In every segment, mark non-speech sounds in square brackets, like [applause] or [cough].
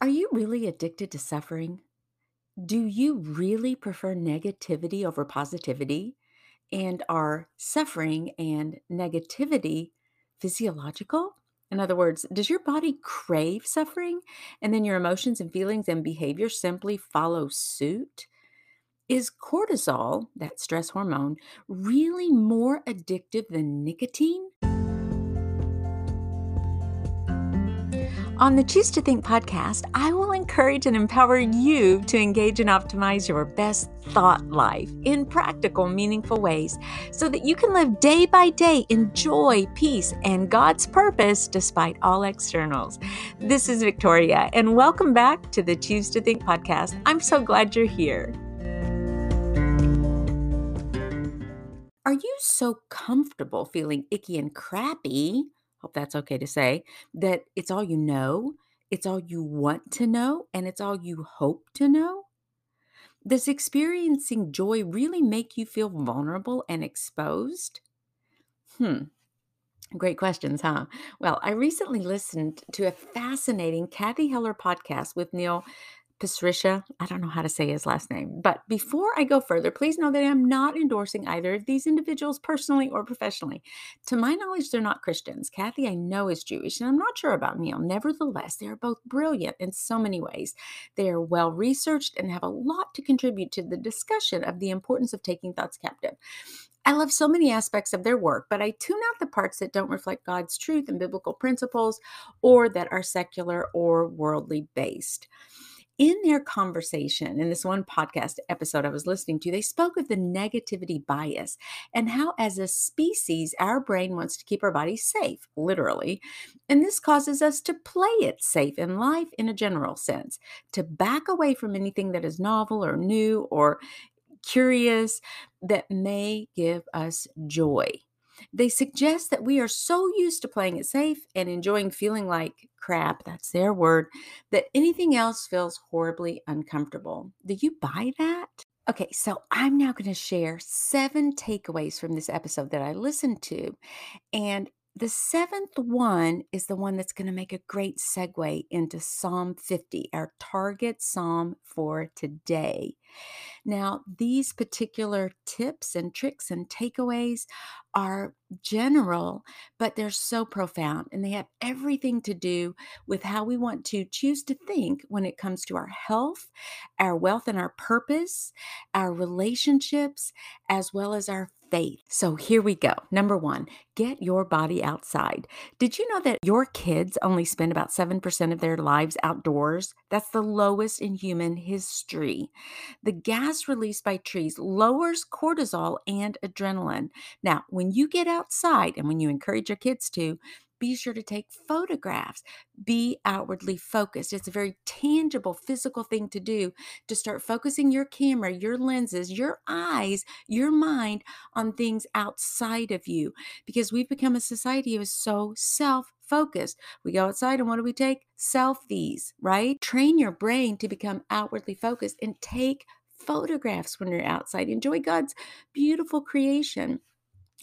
Are you really addicted to suffering? Do you really prefer negativity over positivity? And are suffering and negativity physiological? In other words, does your body crave suffering and then your emotions and feelings and behavior simply follow suit? Is cortisol, that stress hormone, really more addictive than nicotine? On the Choose to Think podcast, I will encourage and empower you to engage and optimize your best thought life in practical, meaningful ways so that you can live day by day in joy, peace, and God's purpose despite all externals. This is Victoria, and welcome back to the Choose to Think podcast. I'm so glad you're here. Are you so comfortable feeling icky and crappy? Hope that's okay to say, that it's all you know, it's all you want to know, and it's all you hope to know? Does experiencing joy really make you feel vulnerable and exposed? Hmm. Great questions, huh? Well, I recently listened to a fascinating Cathy Heller podcast with Neil Pasricha. I don't know how to say his last name. But before I go further, please know that I'm not endorsing either of these individuals personally or professionally. To my knowledge, they're not Christians. Cathy, I know, is Jewish, and I'm not sure about Neil. Nevertheless, they are both brilliant in so many ways. They are well researched and have a lot to contribute to the discussion of the importance of taking thoughts captive. I love so many aspects of their work, but I tune out the parts that don't reflect God's truth and biblical principles or that are secular or worldly based in their conversation in this one podcast episode I was listening to, they spoke of the negativity bias and how, as a species, our brain wants to keep our body safe, literally. And this causes us to play it safe in life in a general sense, to back away from anything that is novel or new or curious that may give us joy. They suggest that we are so used to playing it safe and enjoying feeling like crap, that's their word, that anything else feels horribly uncomfortable. Do you buy that? Okay, so I'm now going to share seven takeaways from this episode that I listened to. And the seventh one is the one that's going to make a great segue into Psalm 50, our target psalm for today. Now, these particular tips and tricks and takeaways are general, but they're so profound and they have everything to do with how we want to choose to think when it comes to our health, our wealth and our purpose, our relationships, as well as our faith. So here we go. Number one, get your body outside. Did you know that your kids only spend about 7% of their lives outdoors? That's the lowest in human history. The gas released by trees lowers cortisol and adrenaline. Now, when you get outside and when you encourage your kids to, be sure to take photographs. Be outwardly focused. It's a very tangible, physical thing to do to start focusing your camera, your lenses, your eyes, your mind on things outside of you because we've become a society who is so self focused. We go outside and what do we take? Selfies, right? Train your brain to become outwardly focused and take photographs when you're outside. Enjoy God's beautiful creation.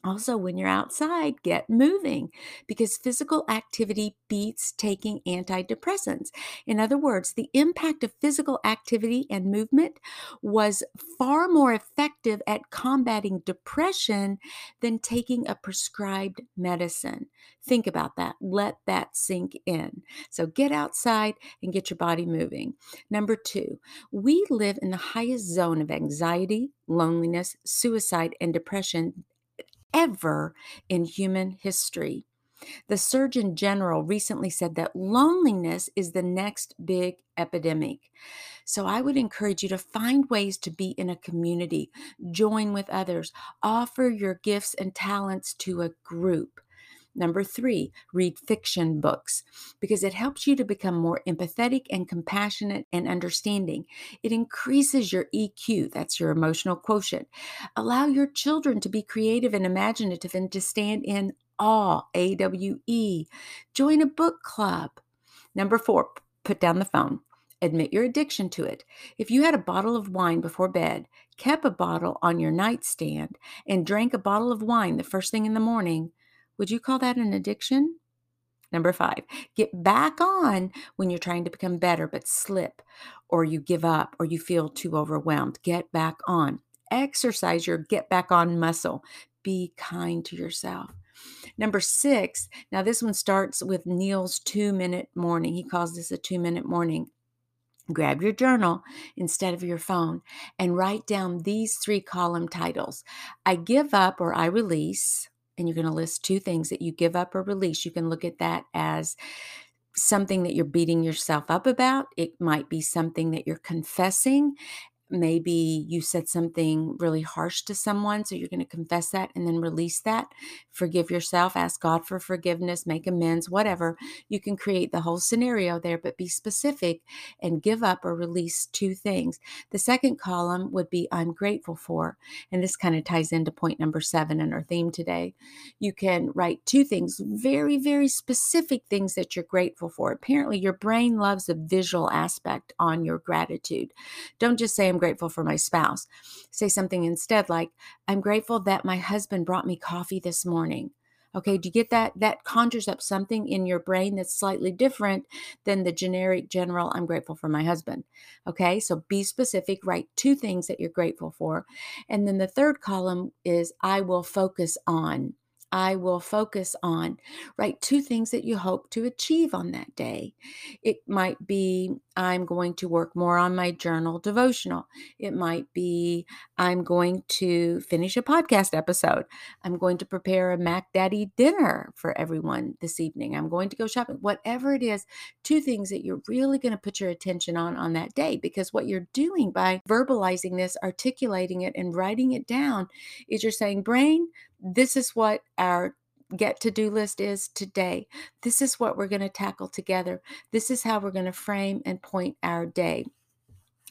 Also, when you're outside, get moving because physical activity beats taking antidepressants. In other words, the impact of physical activity and movement was far more effective at combating depression than taking a prescribed medicine. Think about that. Let that sink in. So, get outside and get your body moving. Number two, we live in the highest zone of anxiety, loneliness, suicide, and depression ever in human history. The Surgeon General recently said that loneliness is the next big epidemic. So I would encourage you to find ways to be in a community, join with others, offer your gifts and talents to a group. Number three, read fiction books because it helps you to become more empathetic and compassionate and understanding. It increases your EQ, that's your emotional quotient. Allow your children to be creative and imaginative and to stand in awe, A W E. Join a book club. Number four, put down the phone. Admit your addiction to it. If you had a bottle of wine before bed, kept a bottle on your nightstand, and drank a bottle of wine the first thing in the morning, would you call that an addiction? Number five, get back on when you're trying to become better, but slip or you give up or you feel too overwhelmed. Get back on. Exercise your get back on muscle. Be kind to yourself. Number six, now this one starts with Neil's two minute morning. He calls this a two minute morning. Grab your journal instead of your phone and write down these three column titles I give up or I release. And you're going to list two things that you give up or release. You can look at that as something that you're beating yourself up about. It might be something that you're confessing maybe you said something really harsh to someone so you're going to confess that and then release that. Forgive yourself ask god for forgiveness make amends whatever. You can create the whole scenario there but be specific and give up or release two things. The second column would be i'm grateful for and this kind of ties into point number seven in our theme today. You can write two things very very specific things that you're grateful for. Apparently your brain loves a visual aspect on your gratitude. Don't just say i'm grateful for my spouse. Say something instead like, I'm grateful that my husband brought me coffee this morning. Okay, do you get that? That conjures up something in your brain that's slightly different than the generic general, I'm grateful for my husband. Okay, so be specific, write two things that you're grateful for. And then the third column is I will focus on. I will focus on. Write two things that you hope to achieve on that day. It might be I'm going to work more on my journal devotional. It might be I'm going to finish a podcast episode. I'm going to prepare a Mac Daddy dinner for everyone this evening. I'm going to go shopping. Whatever it is, two things that you're really going to put your attention on on that day because what you're doing by verbalizing this, articulating it, and writing it down is you're saying, brain, this is what our get to do list is today. This is what we're going to tackle together. This is how we're going to frame and point our day.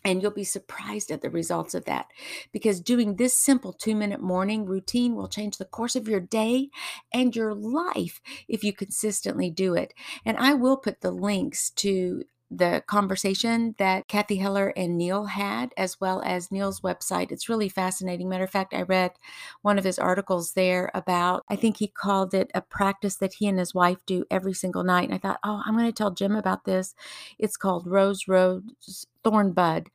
And you'll be surprised at the results of that because doing this simple two minute morning routine will change the course of your day and your life if you consistently do it. And I will put the links to the conversation that Cathy Heller and Neil had, as well as Neil's website. It's really fascinating. Matter of fact, I read one of his articles there about, I think he called it a practice that he and his wife do every single night. And I thought, oh, I'm going to tell Jim about this. It's called Rose Rose thorn bud.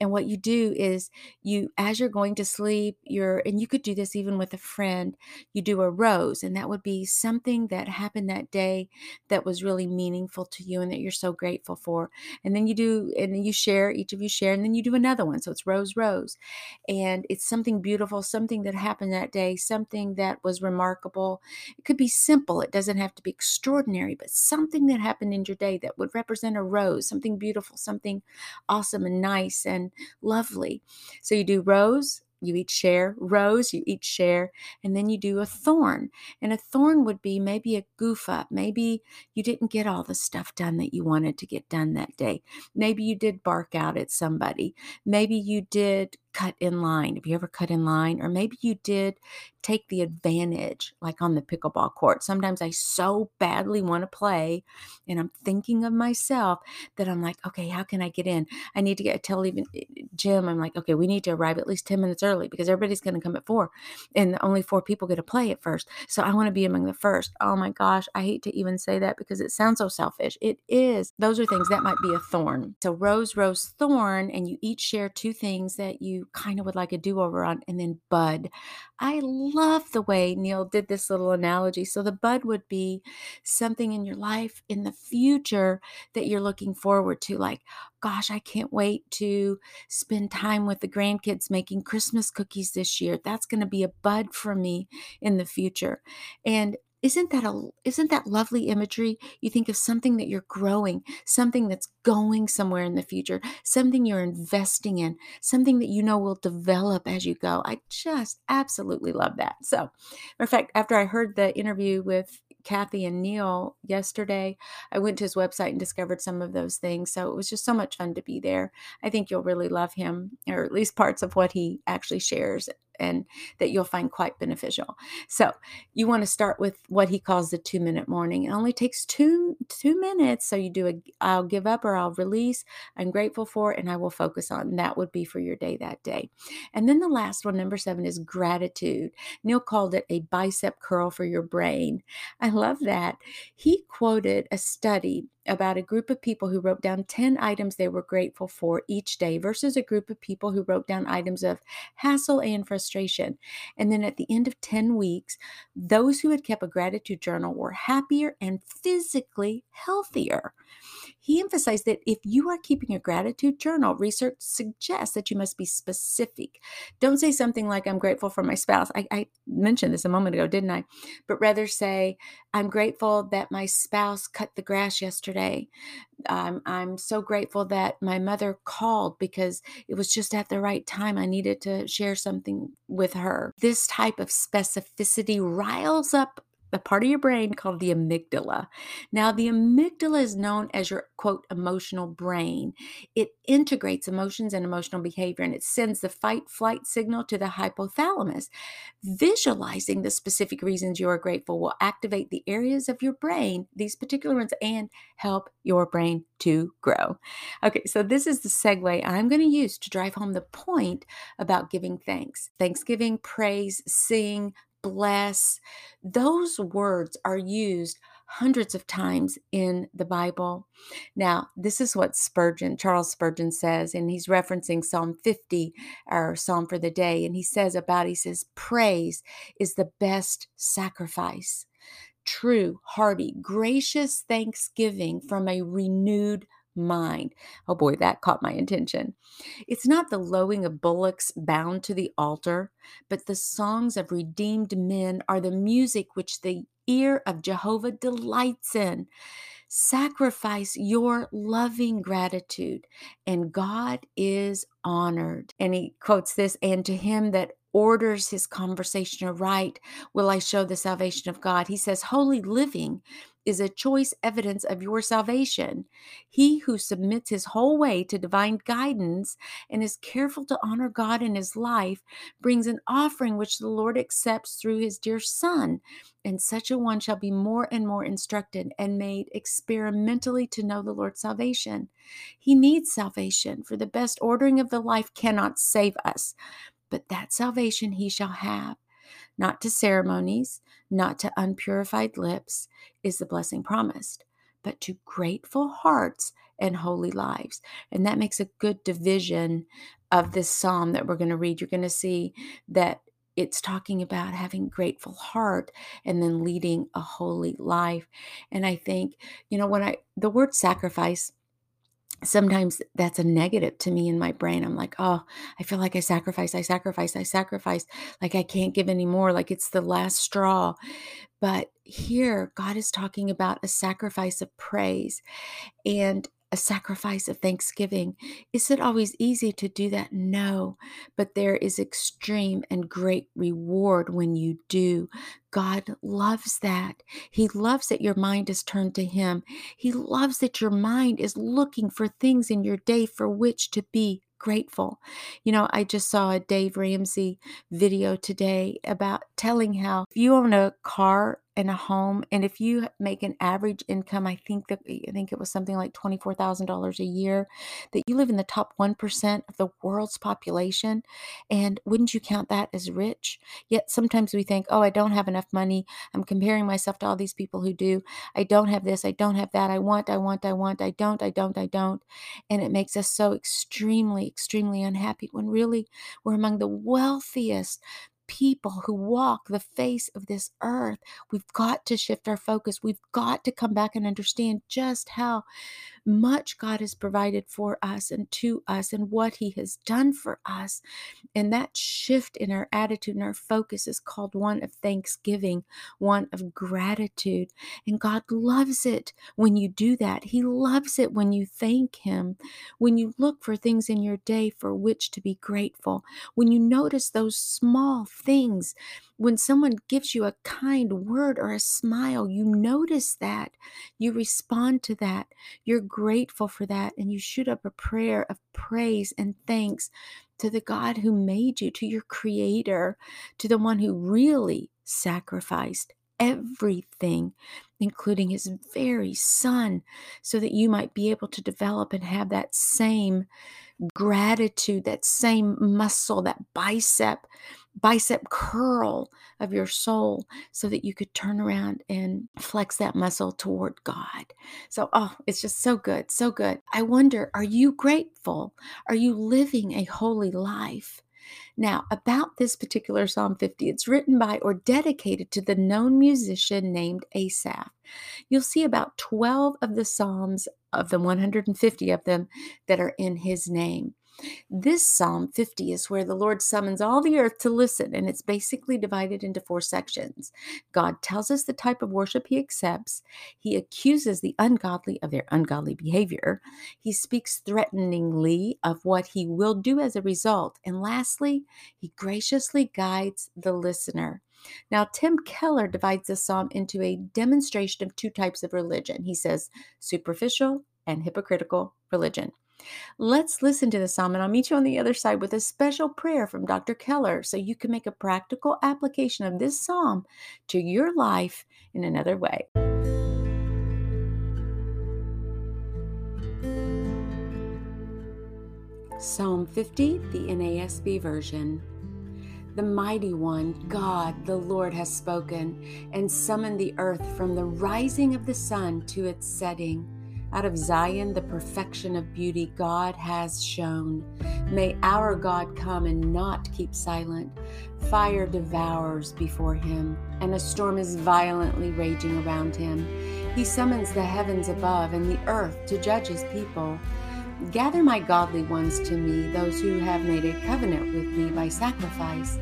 And what you do is you, as you're going to sleep, you're, and you could do this even with a friend, you do a rose, and that would be something that happened that day that was really meaningful to you and that you're so grateful for. And then you do, and then you share, each of you share, and then you do another one. So it's rose, rose. And it's something beautiful, something that happened that day, something that was remarkable. It could be simple, it doesn't have to be extraordinary, but something that happened in your day that would represent a rose, something beautiful, something awesome and nice and lovely. So you do rose, you each share rose you each share and then you do a thorn. And a thorn would be maybe a goof up. Maybe you didn't get all the stuff done that you wanted to get done that day. Maybe you did bark out at somebody. Maybe you did cut in line. Have you ever cut in line? Or maybe you did take the advantage, like on the pickleball court. Sometimes I so badly want to play, and I'm thinking of myself that I'm like, okay, how can I get in? I need to get a tell even eh, eh, Jim. I'm like, okay, we need to arrive at least 10 minutes early because everybody's going to come at four, and only four people get to play at first. So I want to be among the first. Oh my gosh, I hate to even say that because it sounds so selfish. It is. Those are things that might be a thorn. So rose, rose, thorn, and you each share two things that you kind of would like a do over on, and then bud. I love the way Neil did this little analogy. So, the bud would be something in your life in the future that you're looking forward to, like, gosh, I can't wait to spend time with the grandkids making Christmas cookies this year. That's going to be a bud for me in the future. And isn't that a isn't that lovely imagery you think of something that you're growing something that's going somewhere in the future something you're investing in something that you know will develop as you go i just absolutely love that so in fact after i heard the interview with Cathy and Neil yesterday. I went to his website and discovered some of those things. So it was just so much fun to be there. I think you'll really love him, or at least parts of what he actually shares and that you'll find quite beneficial. So, you want to start with what he calls the 2-minute morning. It only takes 2 2 minutes, so you do a I'll give up or I'll release, I'm grateful for and I will focus on. That would be for your day that day. And then the last one, number 7 is gratitude. Neil called it a bicep curl for your brain. I love that. He quoted a study about a group of people who wrote down 10 items they were grateful for each day versus a group of people who wrote down items of hassle and frustration. And then at the end of 10 weeks, those who had kept a gratitude journal were happier and physically healthier. He emphasized that if you are keeping a gratitude journal, research suggests that you must be specific. Don't say something like, I'm grateful for my spouse. I, I mentioned this a moment ago, didn't I? But rather say, I'm grateful that my spouse cut the grass yesterday. Um, I'm so grateful that my mother called because it was just at the right time. I needed to share something with her. This type of specificity riles up a part of your brain called the amygdala. Now, the amygdala is known as your quote emotional brain. It integrates emotions and emotional behavior and it sends the fight flight signal to the hypothalamus. Visualizing the specific reasons you are grateful will activate the areas of your brain, these particular ones, and help your brain to grow. Okay, so this is the segue I'm going to use to drive home the point about giving thanks. Thanksgiving, praise, sing, bless, those words are used hundreds of times in the Bible. Now, this is what Spurgeon, Charles Spurgeon says, and he's referencing Psalm 50, our psalm for the day. And he says about, he says, praise is the best sacrifice. True, hearty, gracious thanksgiving from a renewed mind. Oh boy, that caught my attention. It's not the lowing of bullocks bound to the altar, but the songs of redeemed men are the music which the ear of Jehovah delights in. Sacrifice your loving gratitude, and God is honored. And he quotes this, and to him that orders his conversation aright will I show the salvation of God. He says, Holy living is a choice evidence of your salvation. He who submits his whole way to divine guidance and is careful to honor God in his life brings an offering which the Lord accepts through his dear Son. And such a one shall be more and more instructed and made experimentally to know the Lord's salvation. He needs salvation, for the best ordering of the life cannot save us, but that salvation he shall have not to ceremonies, not to unpurified lips, is the blessing promised, but to grateful hearts and holy lives. And that makes a good division of this psalm that we're going to read. You're going to see that it's talking about having grateful heart and then leading a holy life. And I think, you know, when I the word sacrifice sometimes that's a negative to me in my brain. I'm like, oh, I feel like I sacrifice, I sacrifice, I sacrifice. Like I can't give anymore. Like it's the last straw. But here, God is talking about a sacrifice of praise. And a sacrifice of thanksgiving. Is it always easy to do that? No, but there is extreme and great reward when you do. God loves that. He loves that your mind is turned to Him. He loves that your mind is looking for things in your day for which to be grateful. You know, I just saw a Dave Ramsey video today about telling how if you own a car and a home and if you make an average income i think that eh, i think it was something like $24000 a year that you live in the top 1% of the world's population and wouldn't you count that as rich? Yet sometimes we think oh i don't have enough money. I'm comparing myself to all these people who do. I don't have this. I don't have that. I want i want i want. I don't i don't i don't. And it makes us so extremely extremely unhappy when really we're among the wealthiest people who walk the face of this earth. We've got to shift our focus. We've got to come back and understand just how much God has provided for us and to us and what He has done for us. And that shift in our attitude and our focus is called one of thanksgiving, one of gratitude. And God loves it when you do that. He loves it when you thank Him, when you look for things in your day for which to be grateful, when you notice those small things when someone gives you a kind word or a smile, you notice that, you respond to that, you're grateful for that, and you shoot up a prayer of praise and thanks to the God who made you, to your creator, to the one who really sacrificed everything, including his very son, so that you might be able to develop and have that same gratitude, that same muscle, that bicep, bicep curl of your soul, so that you could turn around and flex that muscle toward God. So, oh, it's just so good, so good. I wonder, are you grateful? Are you living a holy life? Now, about this particular Psalm 50, it's written by or dedicated to the known musician named Asaph. You'll see about 12 of the Psalms, of the 150 of them, that are in his name. This Psalm 50 is where the Lord summons all the earth to listen, and it's basically divided into four sections. God tells us the type of worship he accepts, he accuses the ungodly of their ungodly behavior, he speaks threateningly of what he will do as a result, and lastly, he graciously guides the listener. Now, Tim Keller divides the psalm into a demonstration of two types of religion. He says superficial and hypocritical religion. Let's listen to the psalm, and I'll meet you on the other side with a special prayer from Dr. Keller so you can make a practical application of this psalm to your life in another way. Psalm 50, the NASB version. The mighty one, God, the Lord, has spoken and summoned the earth from the rising of the sun to its setting. Out of Zion, the perfection of beauty God has shown. May our God come and not keep silent. Fire devours before him, and a storm is violently raging around him. He summons the heavens above and the earth to judge his people. Gather my godly ones to me, those who have made a covenant with me by sacrifice.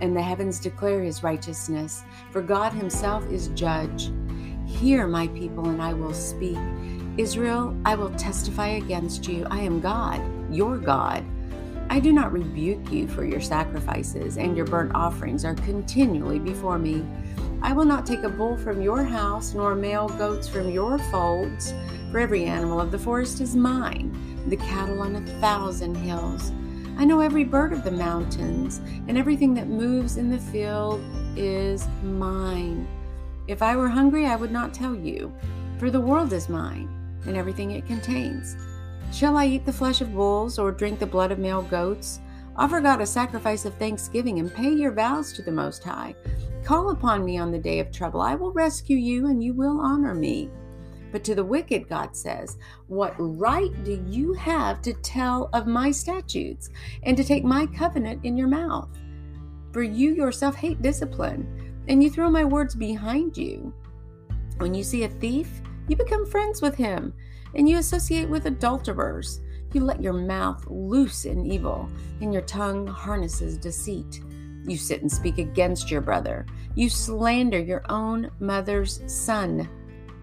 And the heavens declare his righteousness, for God himself is judge. Hear, my people, and I will speak. Israel, I will testify against you. I am God, your God. I do not rebuke you for your sacrifices, and your burnt offerings are continually before me. I will not take a bull from your house, nor male goats from your folds, for every animal of the forest is mine, the cattle on a thousand hills. I know every bird of the mountains, and everything that moves in the field is mine. If I were hungry, I would not tell you, for the world is mine and everything it contains. Shall I eat the flesh of bulls or drink the blood of male goats? Offer God a sacrifice of thanksgiving and pay your vows to the Most High. Call upon me on the day of trouble. I will rescue you and you will honor me. But to the wicked, God says, What right do you have to tell of my statutes and to take my covenant in your mouth? For you yourself hate discipline, and you throw my words behind you. When you see a thief, you become friends with him, and you associate with adulterers. You let your mouth loose in evil, and your tongue harnesses deceit. You sit and speak against your brother. You slander your own mother's son.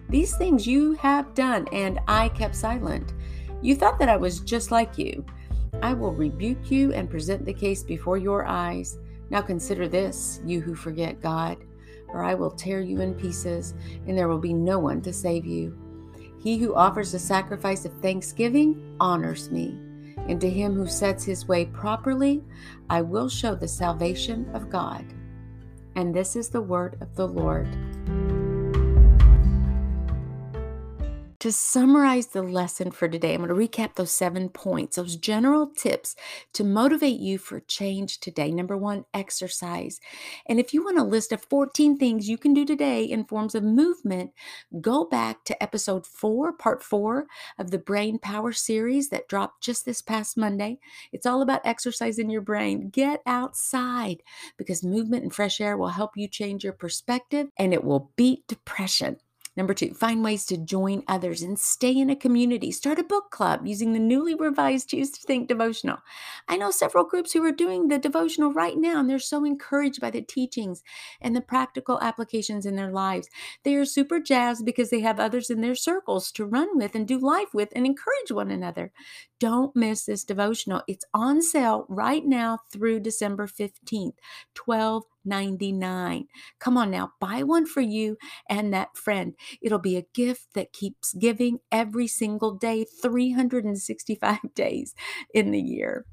These things you have done, and I kept silent. You thought that I was just like you. I will rebuke you and present the case before your eyes. Now consider this, you who forget God or I will tear you in pieces, and there will be no one to save you. He who offers a sacrifice of thanksgiving honors me, and to him who sets his way properly, I will show the salvation of God. And this is the word of the Lord. To summarize the lesson for today, I'm going to recap those seven points, those general tips to motivate you for change today. Number one, exercise. And if you want a list of 14 things you can do today in forms of movement, go back to episode four, part four of the Brain Power series that dropped just this past Monday. It's all about exercising your brain. Get outside because movement and fresh air will help you change your perspective and it will beat depression. Number two, find ways to join others and stay in a community. Start a book club using the newly revised Choose to Think devotional. I know several groups who are doing the devotional right now, and they're so encouraged by the teachings and the practical applications in their lives. They are super jazzed because they have others in their circles to run with and do life with and encourage one another. Don't miss this devotional. It's on sale right now through December 15th, 12 99 Come on now, buy one for you and that friend. It'll be a gift that keeps giving every single day, 365 [laughs] days in the year.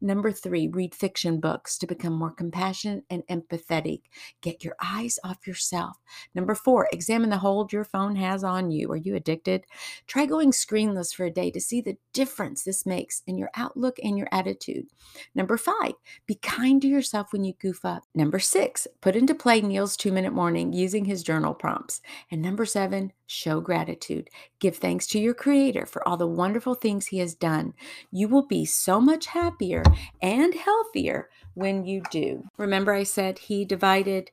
Number three, read fiction books to become more compassionate and empathetic. Get your eyes off yourself. Number four, examine the hold your phone has on you. Are you addicted? Try going screenless for a day to see the difference this makes in your outlook and your attitude. Number five, be kind to yourself when you goof up. Number six, put into play Neil's two minute morning using his journal prompts. And number seven, show gratitude. Give thanks to your Creator for all the wonderful things He has done. You will be so much happier and healthier when you do. Remember, I said He divided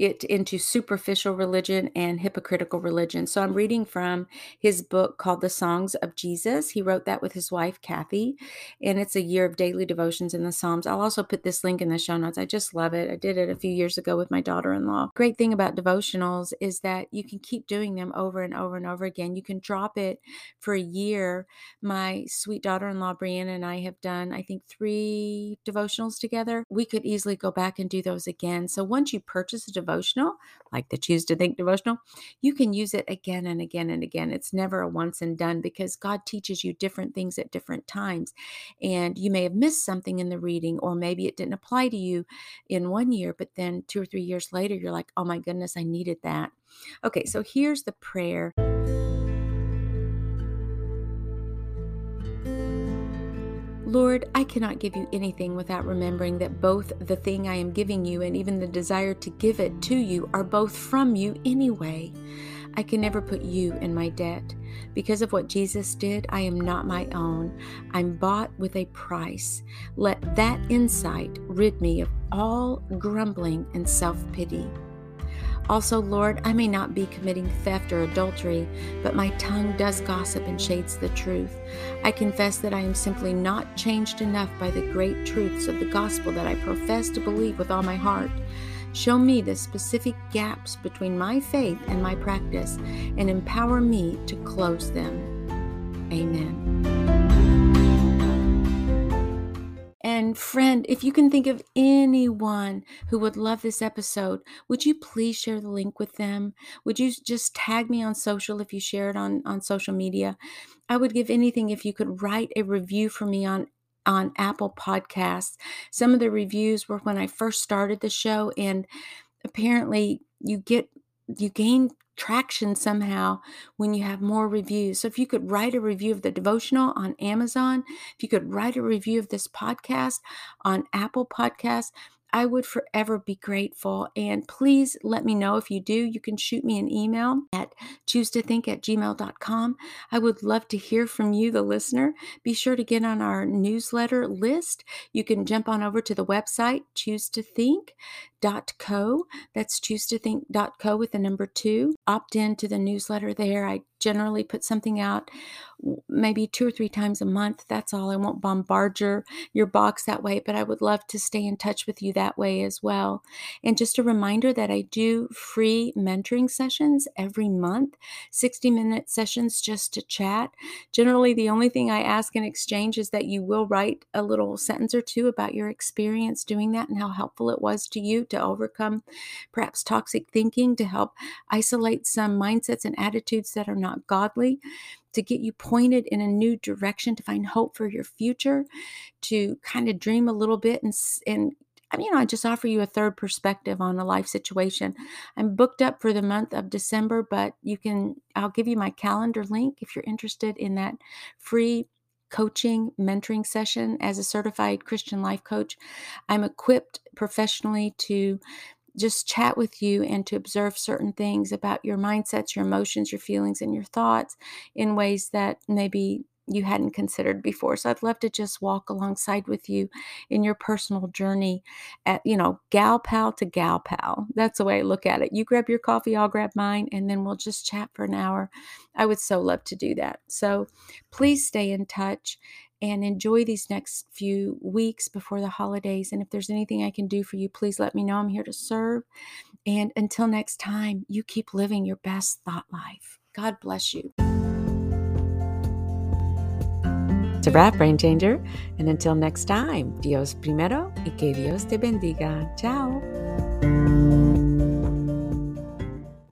it into superficial religion and hypocritical religion. So I'm reading from his book called The Songs of Jesus. He wrote that with his wife, Kathy, and it's a year of daily devotions in the Psalms. I'll also put this link in the show notes. I just love it. I did it a few years ago with my daughter in law. Great thing about devotionals is that you can keep doing them over and over and over again. You can drop it for a year. My sweet daughter in law, Brianna, and I have done, I think, three devotionals together. We could easily go back and do those again. So once you purchase a devotional, devotional, like the Choose to Think devotional, you can use it again and again and again. It's never a once and done because God teaches you different things at different times. And you may have missed something in the reading, or maybe it didn't apply to you in one year, but then two or three years later, you're like, oh my goodness, I needed that. Okay, so here's the prayer. Lord, I cannot give you anything without remembering that both the thing I am giving you and even the desire to give it to you are both from you anyway. I can never put you in my debt. Because of what Jesus did, I am not my own. I'm bought with a price. Let that insight rid me of all grumbling and self pity. Also, Lord, I may not be committing theft or adultery, but my tongue does gossip and shades the truth. I confess that I am simply not changed enough by the great truths of the gospel that I profess to believe with all my heart. Show me the specific gaps between my faith and my practice and empower me to close them. Amen. And friend, if you can think of anyone who would love this episode, would you please share the link with them? Would you just tag me on social if you share it on, on social media? I would give anything if you could write a review for me on on Apple Podcasts. Some of the reviews were when I first started the show and apparently you get you gain traction somehow when you have more reviews. So if you could write a review of the devotional on Amazon, if you could write a review of this podcast on Apple Podcasts, I would forever be grateful. And please let me know if you do. You can shoot me an email at choose to think at gmail.com. I would love to hear from you, the listener. Be sure to get on our newsletter list. You can jump on over to the website, choose to think co. That's choose to think.co with the number two. Opt in to the newsletter there. I generally put something out maybe two or three times a month. That's all. I won't bombard your, your box that way, but I would love to stay in touch with you that way as well. And just a reminder that I do free mentoring sessions every month, 60 minute sessions just to chat. Generally, the only thing I ask in exchange is that you will write a little sentence or two about your experience doing that and how helpful it was to you to overcome perhaps toxic thinking, to help isolate some mindsets and attitudes that are not godly to get you pointed in a new direction to find hope for your future to kind of dream a little bit and and I mean, I just offer you a third perspective on a life situation. I'm booked up for the month of December, but you can, I'll give you my calendar link if you're interested in that free coaching, mentoring session as a certified Christian life coach. I'm equipped professionally to just chat with you and to observe certain things about your mindsets, your emotions, your feelings, and your thoughts in ways that maybe you hadn't considered before. So I'd love to just walk alongside with you in your personal journey at, you know, gal pal to gal pal. That's the way I look at it. You grab your coffee, I'll grab mine, and then we'll just chat for an hour. I would so love to do that. So please stay in touch and enjoy these next few weeks before the holidays. And if there's anything I can do for you, please let me know. I'm here to serve. And until next time, you keep living your best thought life. God bless you. It's a wrap, Brain Changer. And until next time, Dios primero y que Dios te bendiga. Ciao.